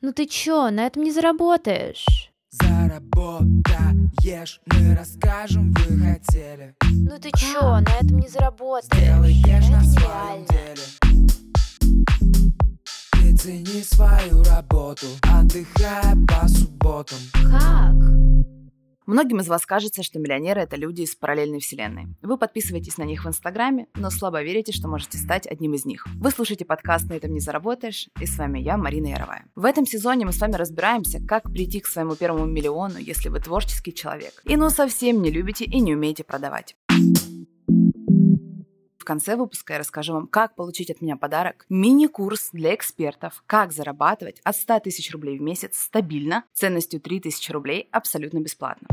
Ну ты чё, на этом не заработаешь. Заработаешь, мы расскажем, вы хотели Ну ты чё, на этом не заработаешь. Сделаешь на своем деле Ты цени свою работу, отдыхая по субботам Как? Многим из вас кажется, что миллионеры — это люди из параллельной вселенной. Вы подписываетесь на них в Инстаграме, но слабо верите, что можете стать одним из них. Вы слушаете подкаст «На этом не заработаешь», и с вами я, Марина Яровая. В этом сезоне мы с вами разбираемся, как прийти к своему первому миллиону, если вы творческий человек, и ну совсем не любите и не умеете продавать. В конце выпуска я расскажу вам, как получить от меня подарок мини-курс для экспертов, как зарабатывать от 100 тысяч рублей в месяц стабильно, ценностью 3000 рублей абсолютно бесплатно.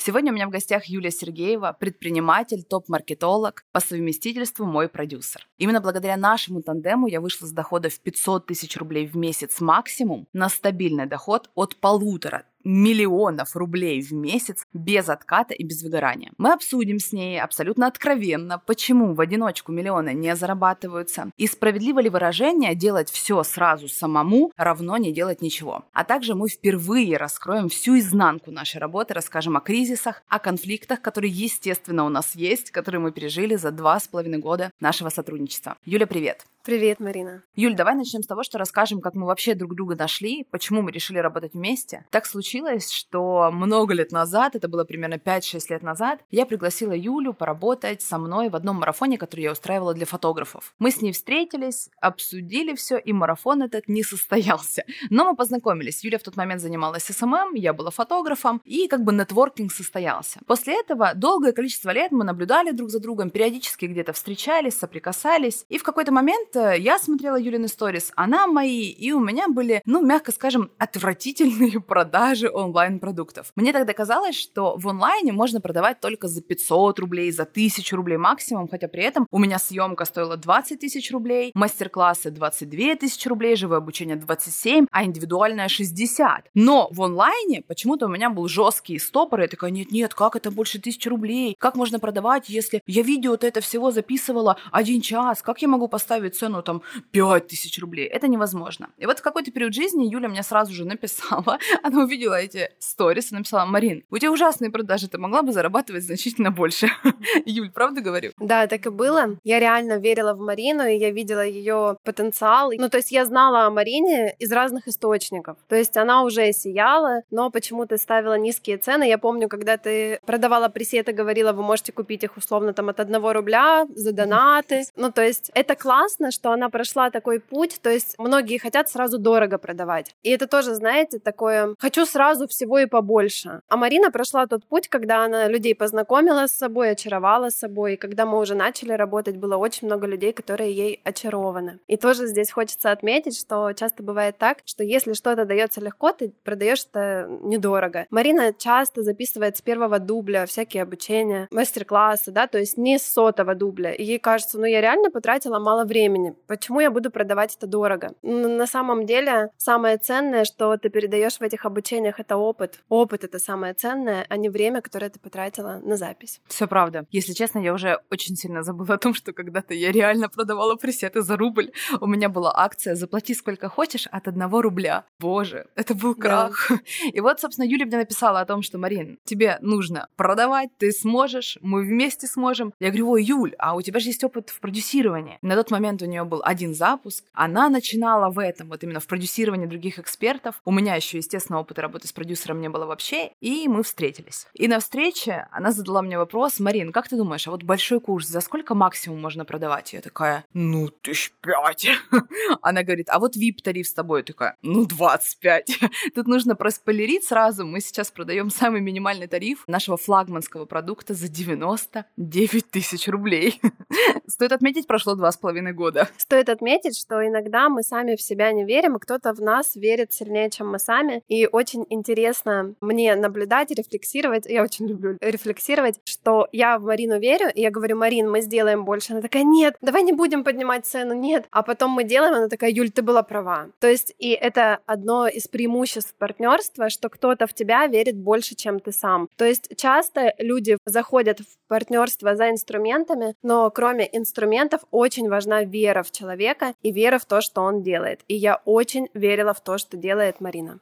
Сегодня у меня в гостях Юлия Сергеева, предприниматель, топ-маркетолог, по совместительству мой продюсер. Именно благодаря нашему тандему я вышла с дохода в 500 тысяч рублей в месяц максимум на стабильный доход от полутора миллионов рублей в месяц без отката и без выгорания. Мы обсудим с ней абсолютно откровенно, почему в одиночку миллионы не зарабатываются, и справедливо ли выражение делать все сразу самому равно не делать ничего. А также мы впервые раскроем всю изнанку нашей работы, расскажем о кризисах, о конфликтах, которые, естественно, у нас есть, которые мы пережили за два с половиной года нашего сотрудничества. Юля, привет! Привет, Марина. Юль, давай начнем с того, что расскажем, как мы вообще друг друга нашли, почему мы решили работать вместе. Так случилось, что много лет назад, это было примерно 5-6 лет назад, я пригласила Юлю поработать со мной в одном марафоне, который я устраивала для фотографов. Мы с ней встретились, обсудили все, и марафон этот не состоялся. Но мы познакомились. Юля в тот момент занималась СММ, я была фотографом, и как бы нетворкинг состоялся. После этого долгое количество лет мы наблюдали друг за другом, периодически где-то встречались, соприкасались, и в какой-то момент я смотрела Юлины сторис, она мои, и у меня были, ну, мягко скажем, отвратительные продажи онлайн-продуктов. Мне тогда казалось, что в онлайне можно продавать только за 500 рублей, за 1000 рублей максимум, хотя при этом у меня съемка стоила 20 тысяч рублей, мастер-классы 22 тысячи рублей, живое обучение 27, а индивидуальное 60. Но в онлайне почему-то у меня был жесткий стопор, я такая, нет-нет, как это больше тысячи рублей? Как можно продавать, если я видео вот это всего записывала один час? Как я могу поставить цену там 5 тысяч рублей? Это невозможно. И вот в какой-то период жизни Юля мне сразу же написала, она увидела эти сторис и написала, Марин, у тебя ужасные продажи, ты могла бы зарабатывать значительно больше. Юль, правда говорю? Да, так и было. Я реально верила в Марину, и я видела ее потенциал. Ну, то есть я знала о Марине из разных источников. То есть она уже сияла, но почему-то ставила низкие цены. Я помню, когда ты продавала пресеты, говорила, вы можете купить их условно там от одного рубля за донаты. Ну, то есть это классно, что она прошла такой путь. То есть многие хотят сразу дорого продавать. И это тоже, знаете, такое «хочу сразу всего и побольше». А Марина прошла тот путь, когда она людей познакомила с собой, очаровала собой. И когда мы уже начали работать, было очень много людей, которые ей очарованы. И тоже здесь хочется отметить, что часто бывает так, что если что-то дается легко, ты продаешь это недорого. Марина часто записывает с первого дубля всякие обучения, мастер-классы, да, то есть не с сотого дубля. И ей кажется, ну я реально потратила мало времени. Почему я буду продавать это дорого? На самом деле самое ценное, что ты передаешь в этих обучениях, это опыт. Опыт это самое ценное, а не время, которое ты потратила на запись. Все правда. Если честно, я уже очень сильно забыла о том, что когда-то я реально продавала пресеты за рубль. У меня была акция «Заплати сколько хочешь от одного рубля». Боже, это был Да. крах. И вот, собственно, Юля мне написала о том, что, Марин, тебе нужно продавать, ты сможешь, мы вместе сможем. Я говорю, ой, Юль, а у тебя же есть опыт в продюсировании. На тот момент у нее был один запуск. Она начинала в этом, вот именно в продюсировании других экспертов. У меня еще, естественно, опыта работы с продюсером не было вообще. И мы встретились. И на встрече она задала мне вопрос, Марин, как ты думаешь, а вот большой курс за сколько максимум можно продавать? Я такая, ну, тысяч пять. Она говорит, а вот VIP-тариф с тобой? Я такая, ну, 25. Тут нужно проспойлерить сразу. Мы сейчас продаем самый минимальный тариф нашего флагманского продукта за 99 тысяч рублей. Стоит отметить, прошло два с половиной года. Стоит отметить, что иногда мы сами в себя не верим, и кто-то в нас верит сильнее, чем мы сами. И очень интересно мне наблюдать, рефлексировать. Я очень люблю рефлексировать, что я в Марину верю, и я говорю, Марин, мы сделаем больше. Она такая, нет, давай не будем поднимать цену, нет. А потом мы делаем, она такая, Юль, ты была права. То есть, и это одно из преимуществ партнерства, что кто-то в тебя верит больше, чем ты сам. То есть, часто люди заходят в партнерство за инструментами, но кроме инструментов очень важна вера вера в человека и вера в то, что он делает. И я очень верила в то, что делает Марина.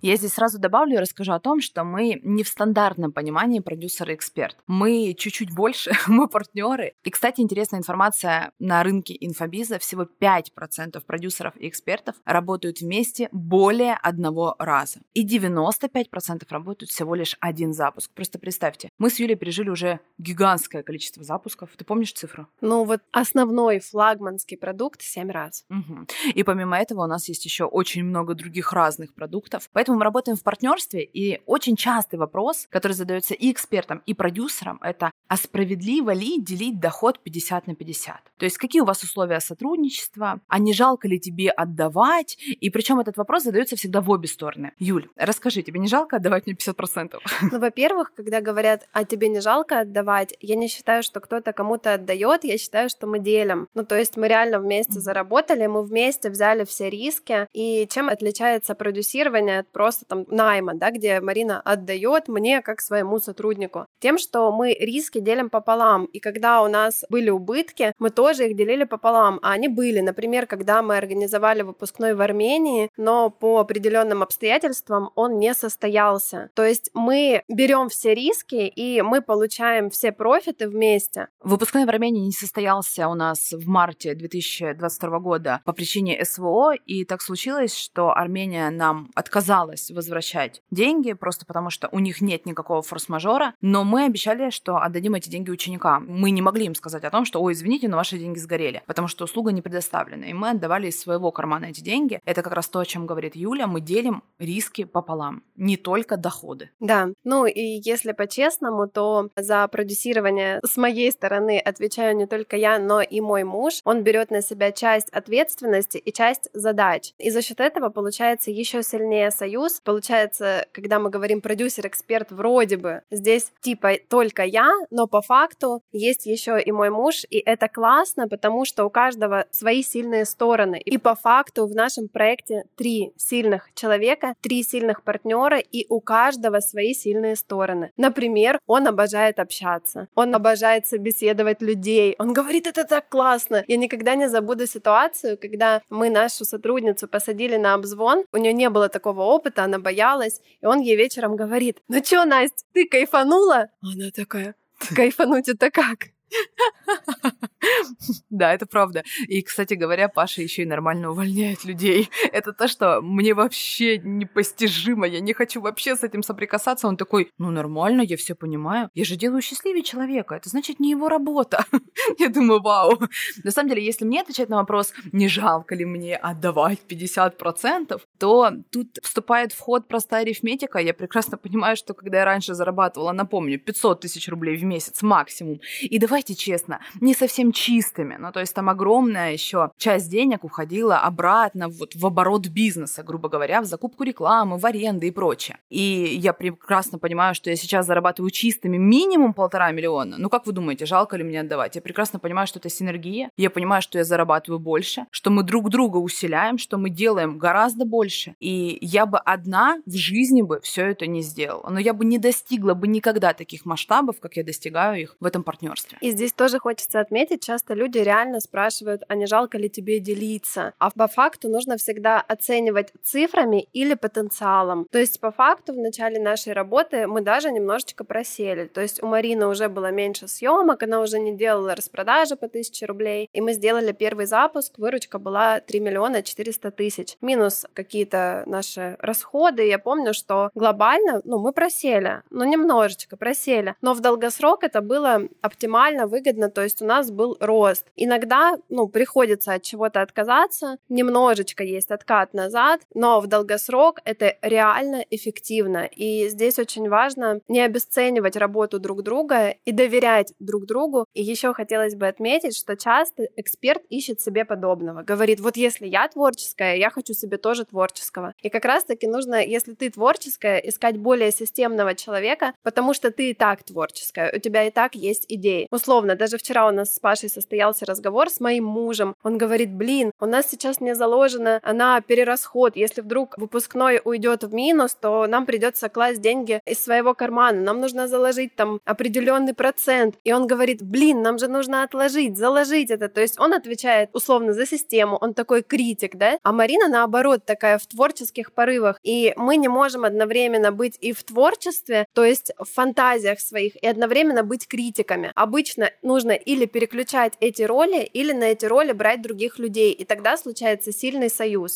Я здесь сразу добавлю и расскажу о том, что мы не в стандартном понимании продюсер и эксперт. Мы чуть-чуть больше, мы партнеры. И, кстати, интересная информация на рынке инфобиза. Всего 5% продюсеров и экспертов работают вместе более одного раза. И 95% работают всего лишь один запуск. Просто представьте, мы с Юлей пережили уже гигантское количество запусков. Ты помнишь цифру? Ну вот основной флагманский продукт 7 раз. Угу. И помимо этого у нас есть еще очень много других разных продуктов. Поэтому Поэтому мы работаем в партнерстве, и очень частый вопрос, который задается и экспертам, и продюсерам, это а справедливо ли делить доход 50 на 50? То есть какие у вас условия сотрудничества, а не жалко ли тебе отдавать? И причем этот вопрос задается всегда в обе стороны. Юль, расскажи, тебе не жалко отдавать мне 50%? Ну, во-первых, когда говорят, а тебе не жалко отдавать, я не считаю, что кто-то кому-то отдает, я считаю, что мы делим. Ну, то есть мы реально вместе заработали, мы вместе взяли все риски. И чем отличается продюсирование от просто там найма, да, где Марина отдает мне как своему сотруднику. Тем, что мы риски делим пополам. И когда у нас были убытки, мы тоже их делили пополам. А они были, например, когда мы организовали выпускной в Армении, но по определенным обстоятельствам он не состоялся. То есть мы берем все риски и мы получаем все профиты вместе. Выпускной в Армении не состоялся у нас в марте 2022 года по причине СВО, и так случилось, что Армения нам отказала отказалась возвращать деньги, просто потому что у них нет никакого форс-мажора, но мы обещали, что отдадим эти деньги ученикам. Мы не могли им сказать о том, что, ой, извините, но ваши деньги сгорели, потому что услуга не предоставлена. И мы отдавали из своего кармана эти деньги. Это как раз то, о чем говорит Юля, мы делим риски пополам, не только доходы. Да, ну и если по-честному, то за продюсирование с моей стороны отвечаю не только я, но и мой муж. Он берет на себя часть ответственности и часть задач. И за счет этого получается еще сильнее союз союз. Получается, когда мы говорим продюсер-эксперт, вроде бы здесь типа только я, но по факту есть еще и мой муж, и это классно, потому что у каждого свои сильные стороны. И по факту в нашем проекте три сильных человека, три сильных партнера, и у каждого свои сильные стороны. Например, он обожает общаться, он обожает собеседовать людей, он говорит, это так классно. Я никогда не забуду ситуацию, когда мы нашу сотрудницу посадили на обзвон, у нее не было такого опыта, опыта, она боялась, и он ей вечером говорит, ну чё, Настя, ты кайфанула? Она такая, кайфануть это как? Да, это правда. И, кстати говоря, Паша еще и нормально увольняет людей. Это то, что мне вообще непостижимо. Я не хочу вообще с этим соприкасаться. Он такой, ну нормально, я все понимаю. Я же делаю счастливее человека. Это значит не его работа. Я думаю, вау. На самом деле, если мне отвечать на вопрос, не жалко ли мне отдавать 50%, то тут вступает в ход простая арифметика. Я прекрасно понимаю, что когда я раньше зарабатывала, напомню, 500 тысяч рублей в месяц максимум, и давайте честно, не совсем чистыми. Ну, то есть там огромная еще часть денег уходила обратно вот в оборот бизнеса, грубо говоря, в закупку рекламы, в аренды и прочее. И я прекрасно понимаю, что я сейчас зарабатываю чистыми минимум полтора миллиона. Ну, как вы думаете, жалко ли мне отдавать? Я прекрасно понимаю, что это синергия. Я понимаю, что я зарабатываю больше, что мы друг друга усиляем, что мы делаем гораздо больше. И я бы одна в жизни бы все это не сделала. Но я бы не достигла бы никогда таких масштабов, как я достигаю их в этом партнерстве. И здесь тоже хочется отметить, часто люди реально спрашивают, а не жалко ли тебе делиться? А по факту нужно всегда оценивать цифрами или потенциалом. То есть по факту в начале нашей работы мы даже немножечко просели. То есть у Марины уже было меньше съемок, она уже не делала распродажи по 1000 рублей. И мы сделали первый запуск, выручка была 3 миллиона 400 тысяч. Минус какие-то наши расходы. Я помню, что глобально, ну, мы просели, ну, немножечко просели. Но в долгосрок это было оптимально, выгодно. То есть у нас был рост. Иногда, ну, приходится от чего-то отказаться, немножечко есть откат назад, но в долгосрок это реально эффективно. И здесь очень важно не обесценивать работу друг друга и доверять друг другу. И еще хотелось бы отметить, что часто эксперт ищет себе подобного. Говорит, вот если я творческая, я хочу себе тоже творческого. И как раз-таки нужно, если ты творческая, искать более системного человека, потому что ты и так творческая, у тебя и так есть идеи. Условно, даже вчера у нас с Пашей Пашей состоялся разговор с моим мужем. Он говорит, блин, у нас сейчас не заложено на перерасход. Если вдруг выпускной уйдет в минус, то нам придется класть деньги из своего кармана. Нам нужно заложить там определенный процент. И он говорит, блин, нам же нужно отложить, заложить это. То есть он отвечает условно за систему, он такой критик, да? А Марина, наоборот, такая в творческих порывах. И мы не можем одновременно быть и в творчестве, то есть в фантазиях своих, и одновременно быть критиками. Обычно нужно или переключать эти роли, или на эти роли брать других людей, и тогда случается сильный союз.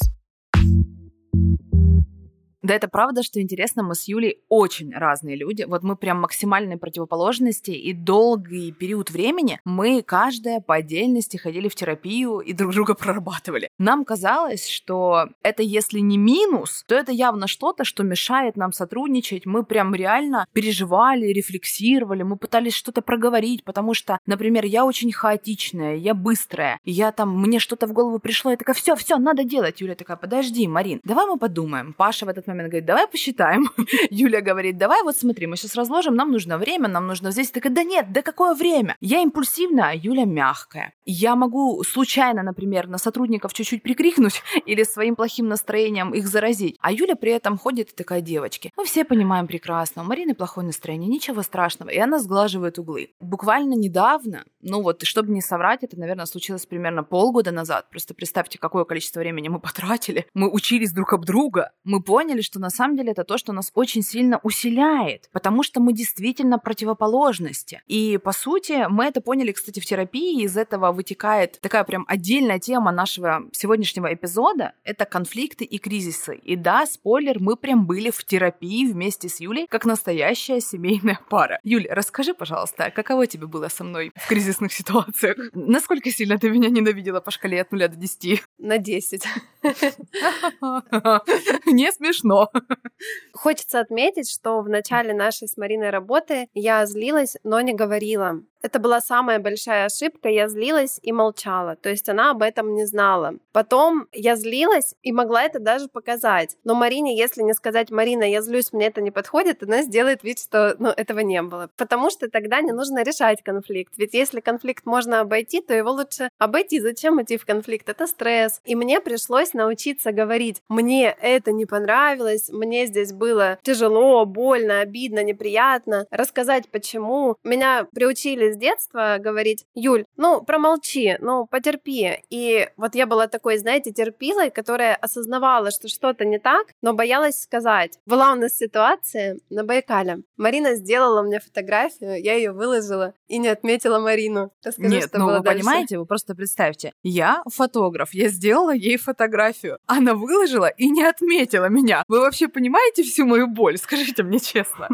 Да, это правда, что интересно, мы с Юлей очень разные люди. Вот мы прям максимальные противоположности, и долгий период времени мы каждая по отдельности ходили в терапию и друг друга прорабатывали. Нам казалось, что это если не минус, то это явно что-то, что мешает нам сотрудничать. Мы прям реально переживали, рефлексировали, мы пытались что-то проговорить, потому что, например, я очень хаотичная, я быстрая, я там, мне что-то в голову пришло, я такая, все, все, надо делать. Юля такая, подожди, Марин, давай мы подумаем. Паша в этот говорит, давай посчитаем. Юля говорит, давай вот смотри, мы сейчас разложим, нам нужно время, нам нужно здесь. Такая, да нет, да какое время? Я импульсивная, а Юля мягкая. Я могу случайно, например, на сотрудников чуть-чуть прикрикнуть или своим плохим настроением их заразить. А Юля при этом ходит и такая, девочки, мы все понимаем прекрасно, у Марины плохое настроение, ничего страшного. И она сглаживает углы. Буквально недавно, ну вот, чтобы не соврать, это, наверное, случилось примерно полгода назад. Просто представьте, какое количество времени мы потратили. Мы учились друг об друга. Мы поняли, что на самом деле это то, что нас очень сильно усиляет, потому что мы действительно противоположности. И, по сути, мы это поняли, кстати, в терапии, из этого вытекает такая прям отдельная тема нашего сегодняшнего эпизода — это конфликты и кризисы. И да, спойлер, мы прям были в терапии вместе с Юлей, как настоящая семейная пара. Юль, расскажи, пожалуйста, каково тебе было со мной в кризисных ситуациях? Насколько сильно ты меня ненавидела по шкале от 0 до 10? На 10. Не смешно. Хочется отметить, что в начале нашей с Мариной работы я злилась, но не говорила. Это была самая большая ошибка. Я злилась и молчала. То есть она об этом не знала. Потом я злилась и могла это даже показать. Но Марине, если не сказать, Марина, я злюсь, мне это не подходит, она сделает вид, что ну, этого не было. Потому что тогда не нужно решать конфликт. Ведь если конфликт можно обойти, то его лучше обойти. Зачем идти в конфликт? Это стресс. И мне пришлось научиться говорить, мне это не понравилось, мне здесь было тяжело, больно, обидно, неприятно. Рассказать, почему. Меня приучили с детства говорить, Юль, ну, промолчи, ну, потерпи. И вот я была такой, знаете, терпилой, которая осознавала, что что-то не так, но боялась сказать. Была у нас ситуация на Байкале. Марина сделала мне фотографию, я ее выложила и не отметила Марину. Расскажи, Нет, что ну было вы дальше. понимаете, вы просто представьте, я фотограф, я сделала ей фотографию, она выложила и не отметила меня. Вы вообще понимаете всю мою боль? Скажите мне честно.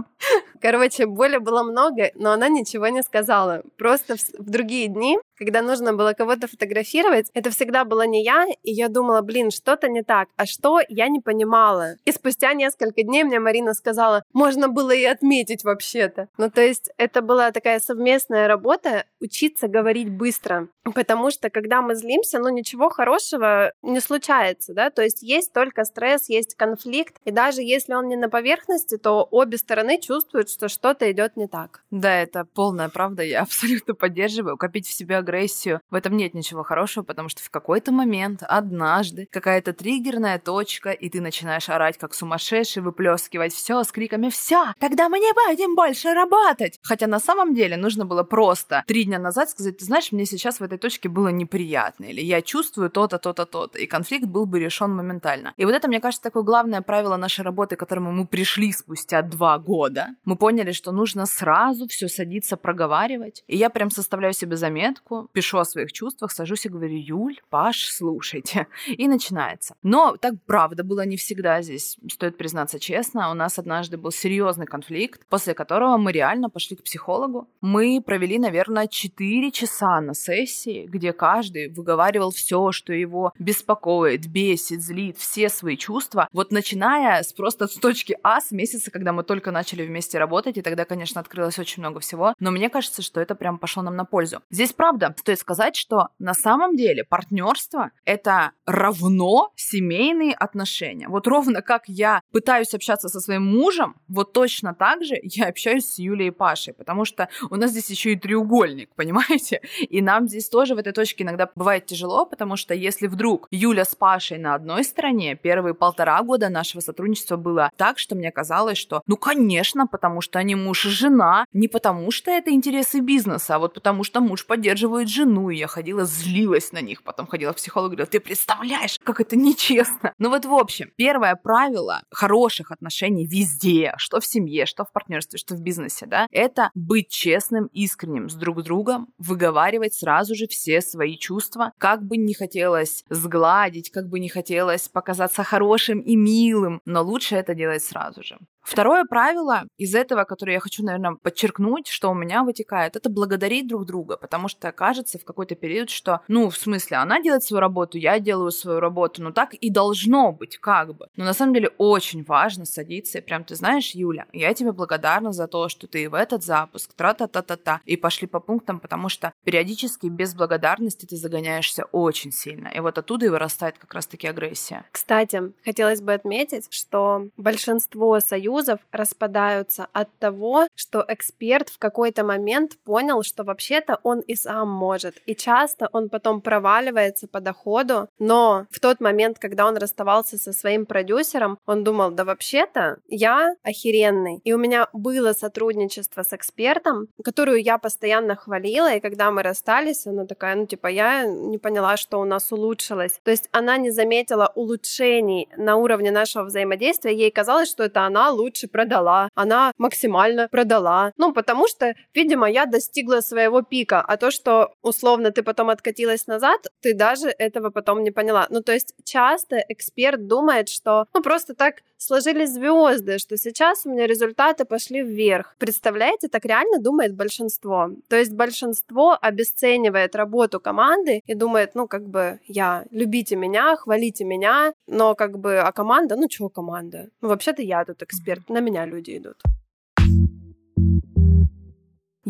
Короче, боли было много, но она ничего не сказала. Просто в, в другие дни, когда нужно было кого-то фотографировать, это всегда была не я, и я думала, блин, что-то не так. А что, я не понимала. И спустя несколько дней мне Марина сказала, можно было и отметить вообще-то. Ну, то есть это была такая совместная работа, учиться говорить быстро. Потому что, когда мы злимся, ну, ничего хорошего не случается, да, то есть есть только стресс, есть конфликт, и даже если он не на поверхности, то обе стороны чувствуют, что что-то идет не так. Да, это полная правда, я абсолютно поддерживаю. Копить в себе агрессию, в этом нет ничего хорошего, потому что в какой-то момент, однажды, какая-то триггерная точка, и ты начинаешь орать как сумасшедший, выплескивать все с криками «Все! Тогда мы не будем больше работать!» Хотя на самом деле нужно было просто три дня назад сказать, ты знаешь, мне сейчас в этой точке было неприятно, или я чувствую то-то, то-то, то-то, и конфликт был бы решен моментально. И вот это, мне кажется, такое главное правило нашей работы, к которому мы пришли спустя два года. Мы поняли, что нужно сразу все садиться проговаривать. И я прям составляю себе заметку, пишу о своих чувствах, сажусь и говорю, Юль, Паш, слушайте. И начинается. Но так правда было не всегда здесь, стоит признаться честно. У нас однажды был серьезный конфликт, после которого мы реально пошли к психологу. Мы провели, наверное, 4 часа на сессии, где каждый выговаривал все, что его беспокоит, бесит, злит, все свои чувства. Вот начиная с просто с точки А, с месяца, когда мы только начали вместе работать, и тогда, конечно, открылось очень много всего. Но мне кажется, что это прям пошло нам на пользу. Здесь, правда, просто стоит сказать, что на самом деле партнерство это равно семейные отношения. Вот ровно как я пытаюсь общаться со своим мужем, вот точно так же я общаюсь с Юлей и Пашей, потому что у нас здесь еще и треугольник, понимаете? И нам здесь тоже в этой точке иногда бывает тяжело, потому что если вдруг Юля с Пашей на одной стороне, первые полтора года нашего сотрудничества было так, что мне казалось, что ну конечно, потому что они муж и жена, не потому что это интересы бизнеса, а вот потому что муж поддерживает жену, и я ходила, злилась на них, потом ходила к психологу говорила, ты представляешь, как это нечестно. Ну вот в общем, первое правило хороших отношений везде, что в семье, что в партнерстве, что в бизнесе, да, это быть честным, искренним с друг другом, выговаривать сразу же все свои чувства, как бы не хотелось сгладить, как бы не хотелось показаться хорошим и милым, но лучше это делать сразу же. Второе правило из этого, которое я хочу, наверное, подчеркнуть, что у меня вытекает, это благодарить друг друга, потому что кажется в какой-то период, что, ну, в смысле, она делает свою работу, я делаю свою работу, ну так и должно быть, как бы. Но на самом деле очень важно садиться и прям, ты знаешь, Юля, я тебе благодарна за то, что ты в этот запуск, тра-та-та-та-та, и пошли по пунктам, потому что периодически без благодарности ты загоняешься очень сильно, и вот оттуда и вырастает как раз-таки агрессия. Кстати, хотелось бы отметить, что большинство союзов распадаются от того, что эксперт в какой-то момент понял, что вообще-то он и сам может. И часто он потом проваливается по доходу, но в тот момент, когда он расставался со своим продюсером, он думал, да вообще-то я охеренный. И у меня было сотрудничество с экспертом, которую я постоянно хвалила, и когда мы расстались, она такая, ну типа, я не поняла, что у нас улучшилось. То есть она не заметила улучшений на уровне нашего взаимодействия, ей казалось, что это она лучше продала, она максимально продала. Ну, потому что, видимо, я достигла своего пика, а то, что условно ты потом откатилась назад, ты даже этого потом не поняла. Ну, то есть часто эксперт думает, что ну просто так сложились звезды, что сейчас у меня результаты пошли вверх. Представляете, так реально думает большинство. То есть большинство обесценивает работу команды и думает, ну, как бы, я, любите меня, хвалите меня, но как бы, а команда, ну, что команда? Ну, вообще-то я тут эксперт, на меня люди идут.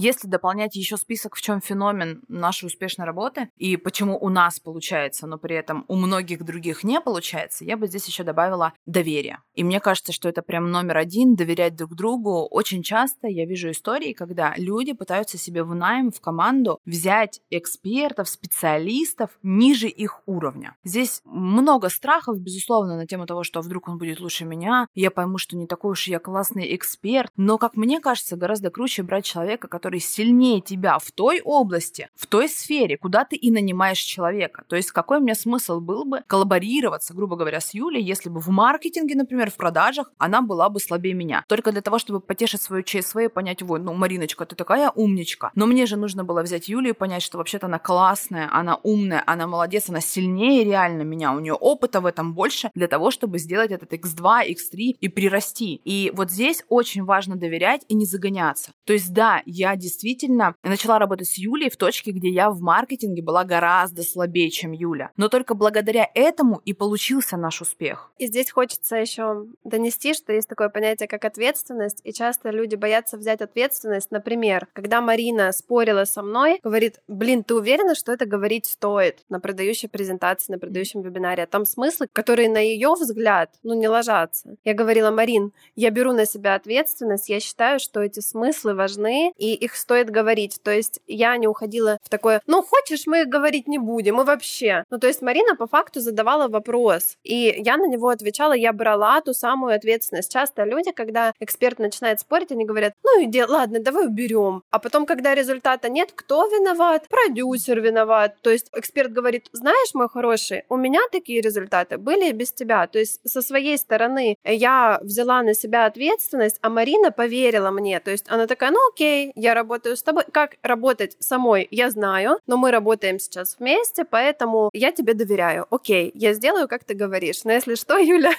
Если дополнять еще список, в чем феномен нашей успешной работы и почему у нас получается, но при этом у многих других не получается, я бы здесь еще добавила доверие. И мне кажется, что это прям номер один, доверять друг другу. Очень часто я вижу истории, когда люди пытаются себе в найм, в команду взять экспертов, специалистов ниже их уровня. Здесь много страхов, безусловно, на тему того, что вдруг он будет лучше меня, я пойму, что не такой уж я классный эксперт. Но, как мне кажется, гораздо круче брать человека, который который сильнее тебя в той области, в той сфере, куда ты и нанимаешь человека. То есть какой мне смысл был бы коллаборироваться, грубо говоря, с Юлей, если бы в маркетинге, например, в продажах она была бы слабее меня. Только для того, чтобы потешить свою ЧСВ и понять, вот, ну, Мариночка, ты такая умничка. Но мне же нужно было взять Юлю и понять, что вообще-то она классная, она умная, она молодец, она сильнее реально меня, у нее опыта в этом больше для того, чтобы сделать этот X2, X3 и прирасти. И вот здесь очень важно доверять и не загоняться. То есть да, я действительно начала работать с Юлей в точке, где я в маркетинге была гораздо слабее, чем Юля. Но только благодаря этому и получился наш успех. И здесь хочется еще донести, что есть такое понятие, как ответственность, и часто люди боятся взять ответственность. Например, когда Марина спорила со мной, говорит, блин, ты уверена, что это говорить стоит на продающей презентации, на продающем вебинаре? Там смыслы, которые на ее взгляд, ну, не ложатся. Я говорила, Марин, я беру на себя ответственность, я считаю, что эти смыслы важны, и их стоит говорить. То есть я не уходила в такое, ну, хочешь, мы говорить не будем, и вообще. Ну, то есть Марина по факту задавала вопрос, и я на него отвечала, я брала ту самую ответственность. Часто люди, когда эксперт начинает спорить, они говорят, ну, иди, ладно, давай уберем. А потом, когда результата нет, кто виноват? Продюсер виноват. То есть эксперт говорит, знаешь, мой хороший, у меня такие результаты были без тебя. То есть со своей стороны я взяла на себя ответственность, а Марина поверила мне. То есть она такая, ну окей, я работаю с тобой. Как работать самой, я знаю, но мы работаем сейчас вместе, поэтому я тебе доверяю. Окей, я сделаю, как ты говоришь. Но если что, Юля,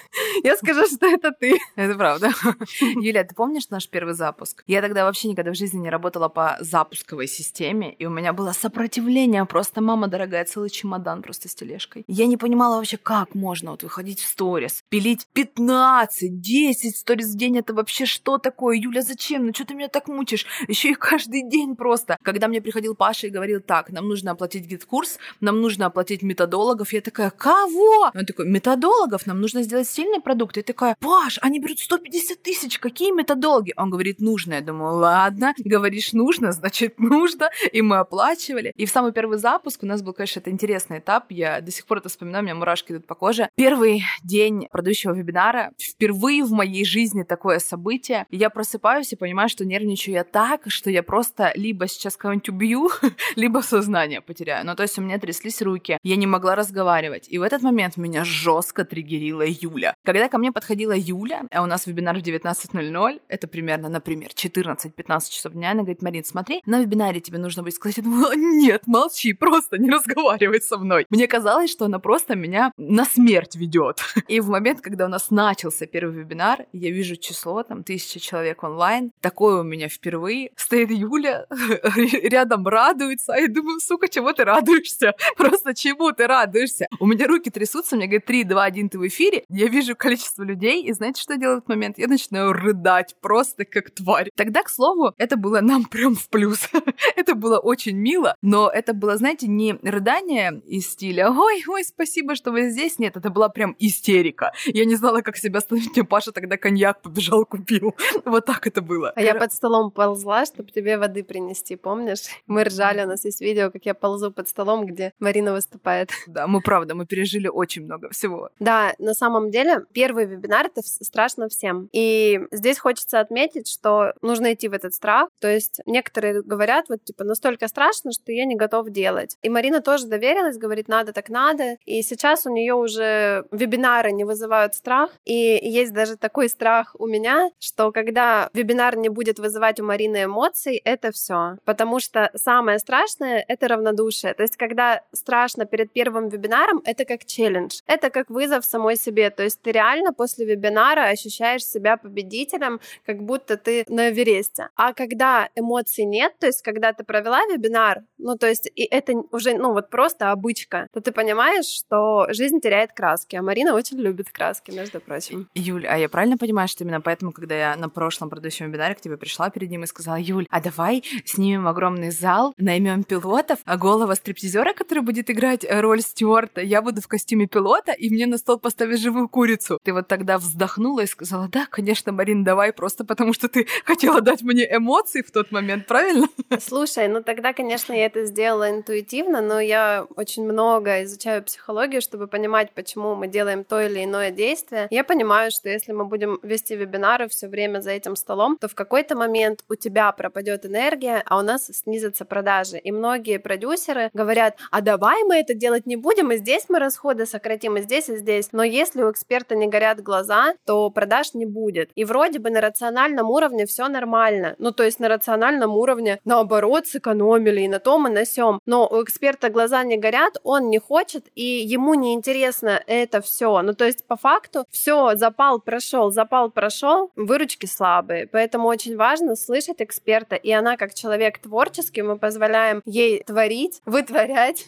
я скажу, что это ты. Это правда. Юля, ты помнишь наш первый запуск? Я тогда вообще никогда в жизни не работала по запусковой системе, и у меня было сопротивление. Просто, мама дорогая, целый чемодан просто с тележкой. Я не понимала вообще, как можно вот выходить в сторис, пилить 15, 10 сторис в день. Это вообще что такое? Юля, зачем? Ну что ты меня так мучишь? Еще и каждый день просто. Когда мне приходил Паша и говорил, так, нам нужно оплатить GetCourse, нам нужно оплатить методологов, я такая, кого? Он такой, методологов, нам нужно сделать сильный продукт. Я такая, Паш, они берут 150 тысяч, какие методологи? Он говорит, нужно. Я думаю, ладно, говоришь, нужно, значит, нужно. И мы оплачивали. И в самый первый запуск у нас был, конечно, это интересный этап. Я до сих пор это вспоминаю, у меня мурашки идут по коже. Первый день продающего вебинара, впервые в моей жизни такое событие. Я просыпаюсь и понимаю, что нервничаю я так, что я просто либо сейчас кого-нибудь убью, либо сознание потеряю. Ну, то есть у меня тряслись руки, я не могла разговаривать. И в этот момент меня жестко триггерила Юля. Когда ко мне подходила Юля, а у нас вебинар в 19.00, это примерно, например, 14-15 часов дня, она говорит, Марин, смотри, на вебинаре тебе нужно будет сказать, я думала, нет, молчи, просто не разговаривай со мной. Мне казалось, что она просто меня на смерть ведет. И в момент, когда у нас начался первый вебинар, я вижу число, там, тысяча человек онлайн, такое у меня впервые. Стоит Юля, рядом радуется, а я думаю, сука, чего ты радуешься? Просто чему ты радуешься? У меня руки трясутся, мне говорят, 3, 2, 1, ты в эфире. Я вижу количество людей, и знаете, что я делаю в этот момент? Я начинаю рыдать просто как тварь. Тогда, к слову, это было нам прям в плюс. это было очень мило, но это было, знаете, не рыдание из стиля «Ой, ой, спасибо, что вы здесь». Нет, это была прям истерика. Я не знала, как себя остановить. Мне Паша тогда коньяк побежал, купил. вот так это было. А я под столом ползла, чтобы тебе воды принести, помнишь? Мы ржали, у нас есть видео, как я ползу под столом, где Марина выступает. Да, мы правда, мы пережили очень много всего. Да, на самом деле, первый вебинар — это страшно всем. И здесь хочется отметить, что нужно идти в этот страх. То есть некоторые говорят, вот, типа, настолько страшно, что я не готов делать. И Марина тоже доверилась, говорит, надо так надо. И сейчас у нее уже вебинары не вызывают страх. И есть даже такой страх у меня, что когда вебинар не будет вызывать у Марины эмоций, это все. Потому что самое страшное — это равнодушие. То есть когда страшно перед первым вебинаром, это как челлендж. Это как вызов самой себе. То есть ты реально после вебинара ощущаешь себя победителем, как будто ты на Эвересте. А когда эмоций нет, то есть когда ты провела вебинар, ну то есть и это уже, ну вот просто обычка, то ты понимаешь, что жизнь теряет краски. А Марина очень любит краски, между прочим. Юль, а я правильно понимаю, что именно поэтому, когда я на прошлом продающем вебинаре к тебе пришла перед ним и сказала, Юль, а давай снимем огромный зал, наймем пилотов, а голова стриптизера, который будет играть роль Стюарта, я буду в костюме пилота, и мне на стол поставить живую курицу. Ты вот тогда вздохнула и сказала, да, конечно, Марин, давай, просто потому что ты хотела дать мне эмоции в тот момент, правильно? Слушай, ну тогда, конечно, я это сделала интуитивно, но я очень много изучаю психологию, чтобы понимать, почему мы делаем то или иное действие. Я понимаю, что если мы будем вести вебинары все время за этим столом, то в какой-то момент у тебя пропадет энергия, а у нас снизятся продажи. И многие продюсеры говорят, а давай мы это делать не будем, и здесь мы расходы сократим, и здесь, и здесь. Но если у эксперта не горят глаза, то продаж не будет. И вроде бы на рациональном уровне все нормально. Ну, то есть на рациональном уровне, наоборот, сэкономили и на том, и на сём. Но у эксперта глаза не горят, он не хочет, и ему не интересно это все. Ну, то есть по факту все, запал прошел, запал прошел, выручки слабые. Поэтому очень важно слышать эксперта, и она как человек творческий, мы позволяем ей творить, вытворять,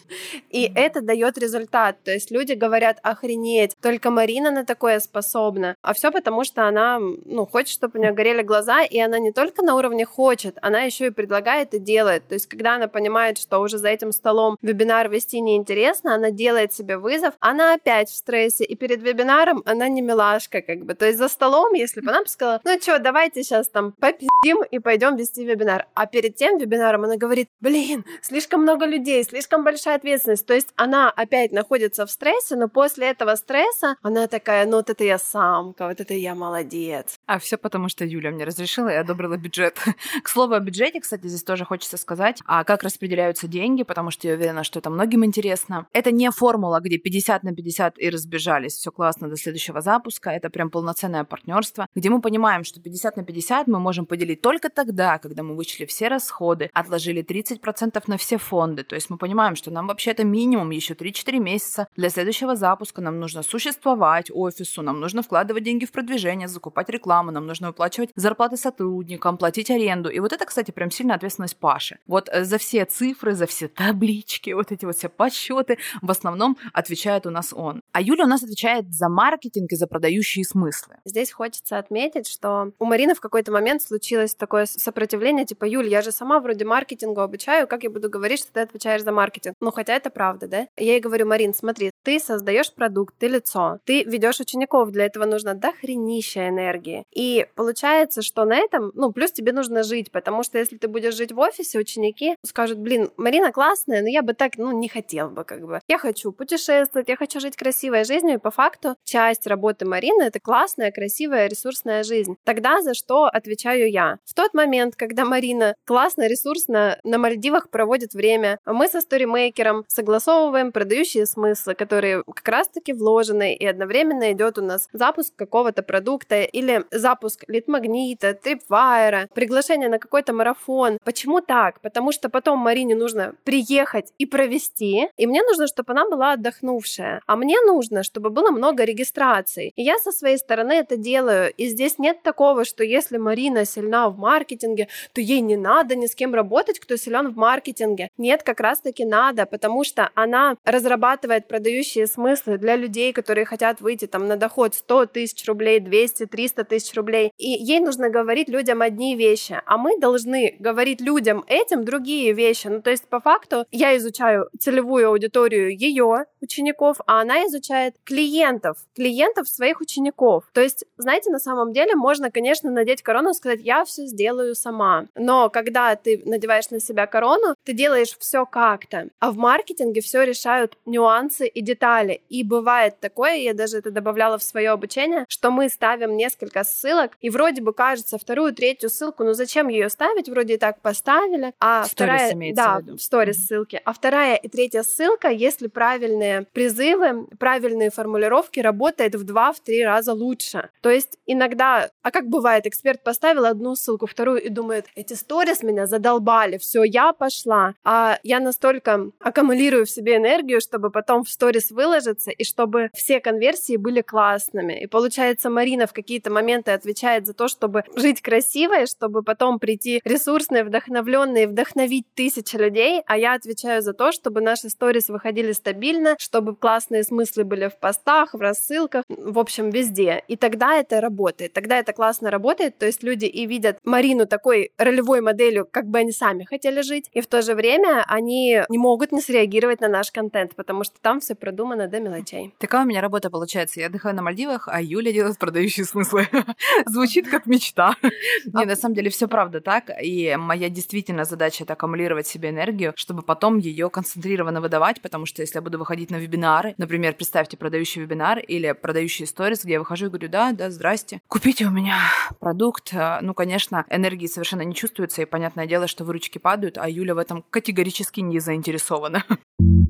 и это дает результат. То есть люди говорят, охренеть, только Марина на такое способна. А все потому, что она, ну, хочет, чтобы у нее горели глаза, и она не только на уровне хочет, она еще и предлагает и делает. То есть, когда она понимает, что уже за этим столом вебинар вести неинтересно, она делает себе вызов, она опять в стрессе, и перед вебинаром она не милашка, как бы. То есть за столом, если бы она бы сказала, ну что, давайте сейчас там попиздим и пойдем вести вебинар. А перед тем вебинаром она говорит, блин, слишком много людей, слишком большая ответственность. То есть она опять находится в стрессе, но после этого стресса она такая, ну вот это я самка, вот это я молодец. А все потому, что Юля мне разрешила и одобрила бюджет. К слову о бюджете, кстати, здесь тоже хочется сказать, а как распределяются деньги, потому что я уверена, что это многим интересно. Это не формула, где 50 на 50 и разбежались, все классно до следующего запуска. Это прям полноценное партнерство, где мы понимаем, что 50 на 50 мы можем поделить только тогда, когда мы вычли все расходы, отложили 30% на все фонды. То есть мы понимаем, что нам вообще это минимум еще 3-4 месяца для следующего запуска. Нам нужно существовать офису, нам нужно вкладывать деньги в продвижение, закупать рекламу, рекламу, нам нужно выплачивать зарплаты сотрудникам, платить аренду. И вот это, кстати, прям сильная ответственность Паши. Вот э, за все цифры, за все таблички, вот эти вот все подсчеты в основном отвечает у нас он. А Юля у нас отвечает за маркетинг и за продающие смыслы. Здесь хочется отметить, что у Марины в какой-то момент случилось такое сопротивление, типа, Юль, я же сама вроде маркетингу обучаю, как я буду говорить, что ты отвечаешь за маркетинг? Ну, хотя это правда, да? Я ей говорю, Марин, смотри, ты создаешь продукт, ты лицо, ты ведешь учеников, для этого нужно дохренища энергии. И получается, что на этом, ну, плюс тебе нужно жить, потому что если ты будешь жить в офисе, ученики скажут, блин, Марина классная, но я бы так, ну, не хотел бы, как бы. Я хочу путешествовать, я хочу жить красивой жизнью, и по факту часть работы Марины — это классная, красивая, ресурсная жизнь. Тогда за что отвечаю я? В тот момент, когда Марина классно, ресурсно на Мальдивах проводит время, мы со сторимейкером согласовываем продающие смыслы, которые как раз-таки вложены, и одновременно идет у нас запуск какого-то продукта или запуск лид-магнита, трипвайера, приглашение на какой-то марафон. Почему так? Потому что потом Марине нужно приехать и провести, и мне нужно, чтобы она была отдохнувшая. А мне нужно, чтобы было много регистраций. И я со своей стороны это делаю. И здесь нет такого, что если Марина сильна в маркетинге, то ей не надо ни с кем работать, кто силен в маркетинге. Нет, как раз-таки надо, потому что она разрабатывает продающие смыслы для людей, которые хотят выйти там на доход 100 тысяч рублей, 200, 300 тысяч рублей. И ей нужно говорить людям одни вещи, а мы должны говорить людям этим другие вещи. Ну, то есть, по факту, я изучаю целевую аудиторию ее учеников, а она изучает клиентов, клиентов своих учеников. То есть, знаете, на самом деле можно, конечно, надеть корону и сказать, я все сделаю сама. Но когда ты надеваешь на себя корону, ты делаешь все как-то. А в маркетинге все решают нюансы и детали. И бывает такое, я даже это добавляла в свое обучение, что мы ставим несколько ссылок, и вроде бы кажется вторую, третью ссылку, ну зачем ее ставить? Вроде и так поставили. А Stories вторая, да, в в сторис ссылки. А вторая и третья ссылка, если правильные призывы, правильные формулировки, работает в два-три раза лучше. То есть иногда, а как бывает, эксперт поставил одну ссылку, вторую и думает, эти сторис меня задолбали, все, я пошла. А я настолько аккумулирую в себе энергию, чтобы потом в сторис выложиться и чтобы все конверсии были классными. И получается, Марина в какие-то моменты отвечает за то, чтобы жить красиво, и чтобы потом прийти ресурсные, вдохновленные, вдохновить тысячи людей, а я отвечаю за то, чтобы наши сторис выходили стабильно, чтобы классные смыслы были в постах, в рассылках, в общем, везде. И тогда это работает. Тогда это классно работает, то есть люди и видят Марину такой ролевой моделью, как бы они сами хотели жить, и в то же время они не могут не среагировать на наш контент, потому что там все продумано до мелочей. Такая у меня работа получается. Я отдыхаю на Мальдивах, а Юля делает продающие смыслы. Звучит как мечта. Не, на самом деле все правда так. И моя действительно задача это аккумулировать себе энергию, чтобы потом ее концентрированно выдавать, потому что если я буду выходить на вебинары, например, представьте продающий вебинар или продающий сторис, где я выхожу и говорю, да, да, здрасте, купите у меня продукт. Ну, конечно, энергии совершенно не чувствуется, и понятное дело, что выручки падают, а Юля в этом категорически не заинтересована.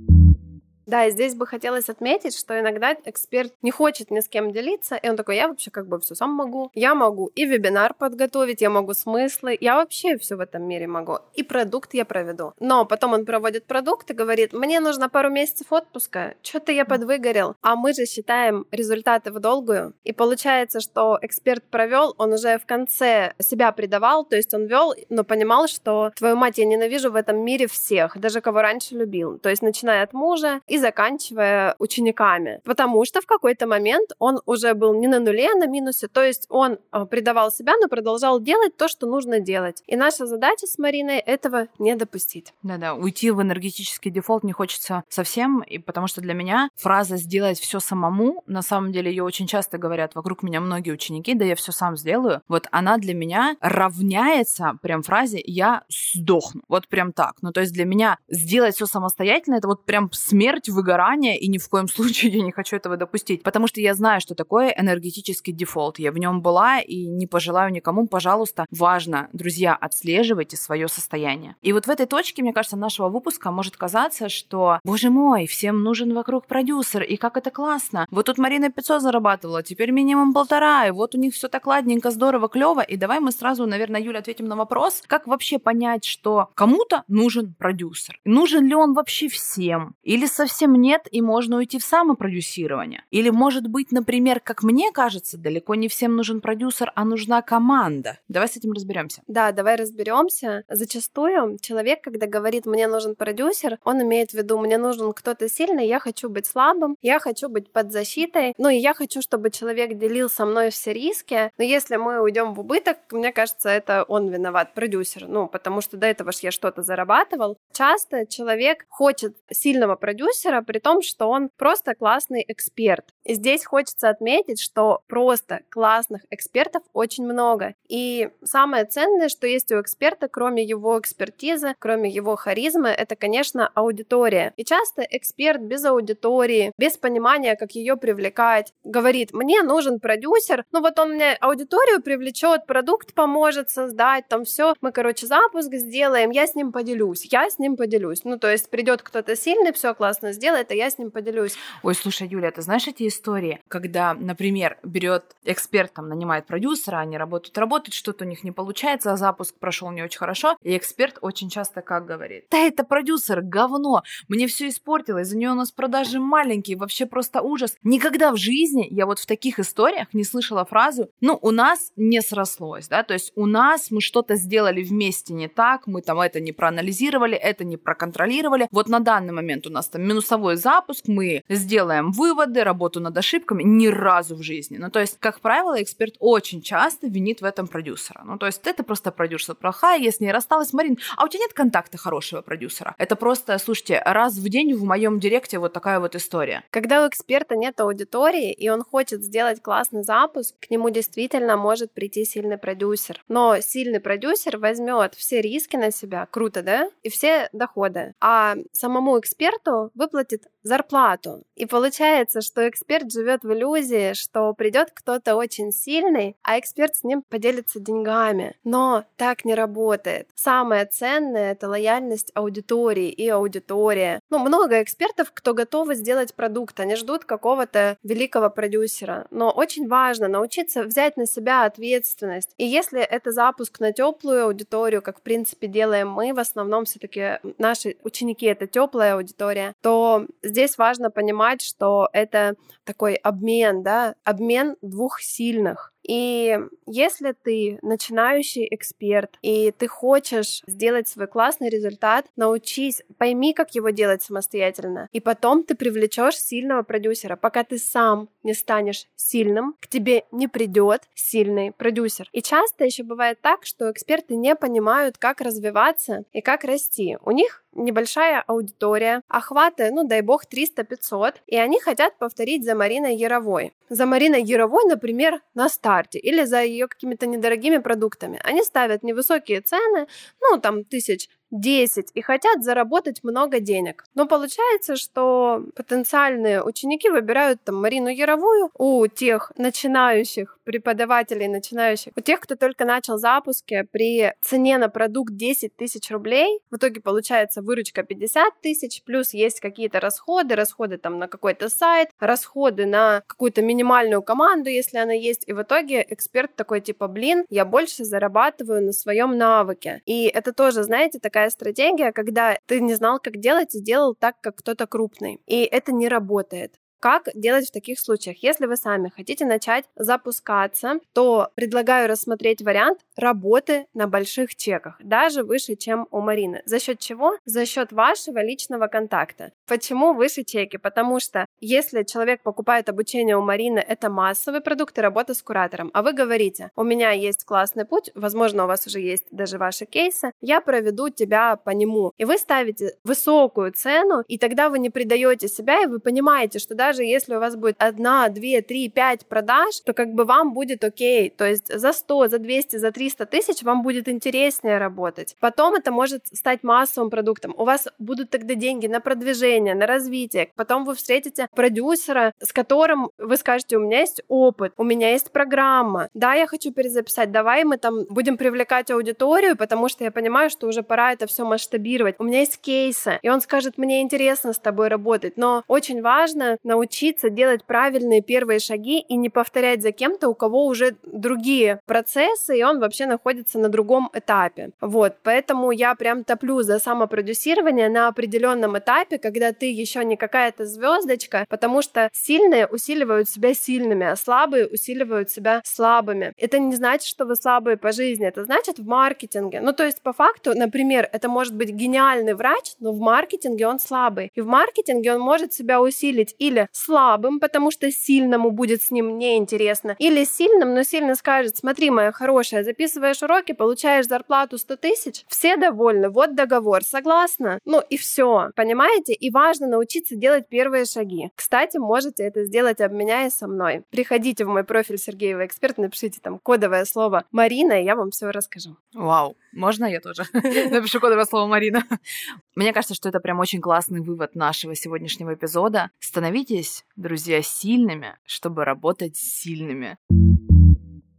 Да, и здесь бы хотелось отметить, что иногда эксперт не хочет ни с кем делиться, и он такой, я вообще как бы все сам могу. Я могу и вебинар подготовить, я могу смыслы, я вообще все в этом мире могу. И продукт я проведу. Но потом он проводит продукт и говорит, мне нужно пару месяцев отпуска, что-то я подвыгорел. А мы же считаем результаты в долгую. И получается, что эксперт провел, он уже в конце себя предавал, то есть он вел, но понимал, что твою мать я ненавижу в этом мире всех, даже кого раньше любил. То есть начиная от мужа и заканчивая учениками. Потому что в какой-то момент он уже был не на нуле, а на минусе. То есть он а, предавал себя, но продолжал делать то, что нужно делать. И наша задача с Мариной этого не допустить. Да-да, уйти в энергетический дефолт не хочется совсем, и потому что для меня фраза «сделать все самому», на самом деле ее очень часто говорят вокруг меня многие ученики, да я все сам сделаю, вот она для меня равняется прям фразе «я сдохну», вот прям так. Ну то есть для меня сделать все самостоятельно, это вот прям смерть, выгорание, и ни в коем случае я не хочу этого допустить, потому что я знаю, что такое энергетический дефолт, я в нем была и не пожелаю никому, пожалуйста, важно, друзья, отслеживайте свое состояние. И вот в этой точке, мне кажется, нашего выпуска может казаться, что, боже мой, всем нужен вокруг продюсер, и как это классно. Вот тут Марина 500 зарабатывала, теперь минимум полтора, и вот у них все так ладненько, здорово, клево. И давай мы сразу, наверное, Юля, ответим на вопрос, как вообще понять, что кому-то нужен продюсер? Нужен ли он вообще всем? Или совсем совсем нет, и можно уйти в самопродюсирование. Или, может быть, например, как мне кажется, далеко не всем нужен продюсер, а нужна команда. Давай с этим разберемся. Да, давай разберемся. Зачастую человек, когда говорит «мне нужен продюсер», он имеет в виду «мне нужен кто-то сильный, я хочу быть слабым, я хочу быть под защитой, ну и я хочу, чтобы человек делил со мной все риски, но если мы уйдем в убыток, мне кажется, это он виноват, продюсер, ну, потому что до этого ж я что-то зарабатывал. Часто человек хочет сильного продюсера, при том, что он просто классный эксперт. Здесь хочется отметить, что просто классных экспертов очень много. И самое ценное, что есть у эксперта, кроме его экспертизы, кроме его харизмы, это, конечно, аудитория. И часто эксперт без аудитории, без понимания, как ее привлекать, говорит, мне нужен продюсер, ну вот он мне аудиторию привлечет, продукт поможет создать, там все, мы, короче, запуск сделаем, я с ним поделюсь, я с ним поделюсь. Ну, то есть придет кто-то сильный, все классно сделает, а я с ним поделюсь. Ой, слушай, Юля, ты знаешь эти истории, когда, например, берет эксперт, там, нанимает продюсера, они работают, работают, что-то у них не получается, а запуск прошел не очень хорошо, и эксперт очень часто как говорит, да это продюсер, говно, мне все испортило, из-за нее у нас продажи маленькие, вообще просто ужас. Никогда в жизни я вот в таких историях не слышала фразу, ну, у нас не срослось, да, то есть у нас мы что-то сделали вместе не так, мы там это не проанализировали, это не проконтролировали, вот на данный момент у нас там минусовой запуск, мы сделаем выводы, работу над ошибками, ни разу в жизни. Ну, то есть, как правило, эксперт очень часто винит в этом продюсера. Ну, то есть, это просто продюсер плохая, я с ней рассталась, Марин, а у тебя нет контакта хорошего продюсера? Это просто, слушайте, раз в день в моем директе вот такая вот история. Когда у эксперта нет аудитории, и он хочет сделать классный запуск, к нему действительно может прийти сильный продюсер. Но сильный продюсер возьмет все риски на себя, круто, да? И все доходы. А самому эксперту выплатит зарплату. И получается, что эксперт живет в иллюзии, что придет кто-то очень сильный, а эксперт с ним поделится деньгами. Но так не работает. Самое ценное — это лояльность аудитории и аудитория. Ну, много экспертов, кто готовы сделать продукт, они ждут какого-то великого продюсера. Но очень важно научиться взять на себя ответственность. И если это запуск на теплую аудиторию, как в принципе делаем мы, в основном все-таки наши ученики это теплая аудитория, то здесь важно понимать, что это такой обмен, да, обмен двух сильных. И если ты начинающий эксперт, и ты хочешь сделать свой классный результат, научись, пойми, как его делать самостоятельно. И потом ты привлечешь сильного продюсера. Пока ты сам не станешь сильным, к тебе не придет сильный продюсер. И часто еще бывает так, что эксперты не понимают, как развиваться и как расти. У них небольшая аудитория, охваты, ну дай бог, 300-500, и они хотят повторить за Мариной Яровой. За Мариной Яровой, например, на старте, или за ее какими-то недорогими продуктами. Они ставят невысокие цены, ну там тысяч 10 и хотят заработать много денег. Но получается, что потенциальные ученики выбирают там Марину Яровую у тех начинающих преподавателей, начинающих, у тех, кто только начал запуски при цене на продукт 10 тысяч рублей. В итоге получается выручка 50 тысяч, плюс есть какие-то расходы, расходы там на какой-то сайт, расходы на какую-то минимальную команду, если она есть. И в итоге эксперт такой типа, блин, я больше зарабатываю на своем навыке. И это тоже, знаете, такая такая стратегия, когда ты не знал, как делать, и сделал так, как кто-то крупный. И это не работает. Как делать в таких случаях? Если вы сами хотите начать запускаться, то предлагаю рассмотреть вариант работы на больших чеках, даже выше, чем у Марины. За счет чего? За счет вашего личного контакта. Почему выше чеки? Потому что если человек покупает обучение у Марины, это массовый продукт и работа с куратором, а вы говорите, у меня есть классный путь, возможно, у вас уже есть даже ваши кейсы, я проведу тебя по нему. И вы ставите высокую цену, и тогда вы не предаете себя, и вы понимаете, что даже даже если у вас будет одна, две, три, пять продаж, то как бы вам будет окей. То есть за 100, за 200, за 300 тысяч вам будет интереснее работать. Потом это может стать массовым продуктом. У вас будут тогда деньги на продвижение, на развитие. Потом вы встретите продюсера, с которым вы скажете, у меня есть опыт, у меня есть программа. Да, я хочу перезаписать, давай мы там будем привлекать аудиторию, потому что я понимаю, что уже пора это все масштабировать. У меня есть кейсы, и он скажет, мне интересно с тобой работать. Но очень важно научиться научиться делать правильные первые шаги и не повторять за кем-то, у кого уже другие процессы, и он вообще находится на другом этапе. Вот, поэтому я прям топлю за самопродюсирование на определенном этапе, когда ты еще не какая-то звездочка, потому что сильные усиливают себя сильными, а слабые усиливают себя слабыми. Это не значит, что вы слабые по жизни, это значит в маркетинге. Ну, то есть, по факту, например, это может быть гениальный врач, но в маркетинге он слабый. И в маркетинге он может себя усилить или слабым, потому что сильному будет с ним неинтересно, или сильным, но сильно скажет, смотри, моя хорошая, записываешь уроки, получаешь зарплату 100 тысяч, все довольны, вот договор, согласна? Ну и все, понимаете? И важно научиться делать первые шаги. Кстати, можете это сделать, обменяясь со мной. Приходите в мой профиль Сергеева Эксперт, напишите там кодовое слово Марина, и я вам все расскажу. Вау, можно я тоже напишу кодовое слово Марина? Мне кажется, что это прям очень классный вывод нашего сегодняшнего эпизода. Становитесь, друзья, сильными, чтобы работать сильными.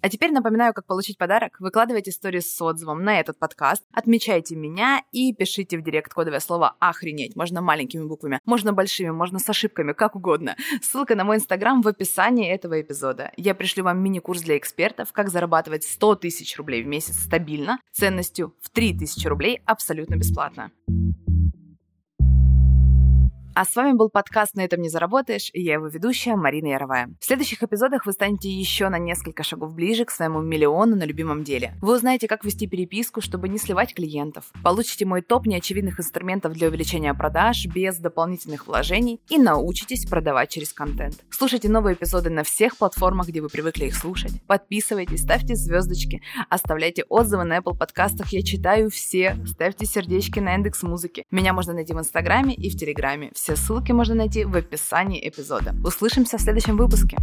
А теперь напоминаю, как получить подарок. Выкладывайте истории с отзывом на этот подкаст, отмечайте меня и пишите в директ кодовое слово «Охренеть». Можно маленькими буквами, можно большими, можно с ошибками, как угодно. Ссылка на мой инстаграм в описании этого эпизода. Я пришлю вам мини-курс для экспертов, как зарабатывать 100 тысяч рублей в месяц стабильно, ценностью в 3000 рублей абсолютно бесплатно. А с вами был подкаст «На этом не заработаешь» и я его ведущая Марина Яровая. В следующих эпизодах вы станете еще на несколько шагов ближе к своему миллиону на любимом деле. Вы узнаете, как вести переписку, чтобы не сливать клиентов. Получите мой топ неочевидных инструментов для увеличения продаж без дополнительных вложений и научитесь продавать через контент. Слушайте новые эпизоды на всех платформах, где вы привыкли их слушать. Подписывайтесь, ставьте звездочки, оставляйте отзывы на Apple подкастах, я читаю все. Ставьте сердечки на индекс музыки. Меня можно найти в Инстаграме и в Телеграме. Все ссылки можно найти в описании эпизода. Услышимся в следующем выпуске.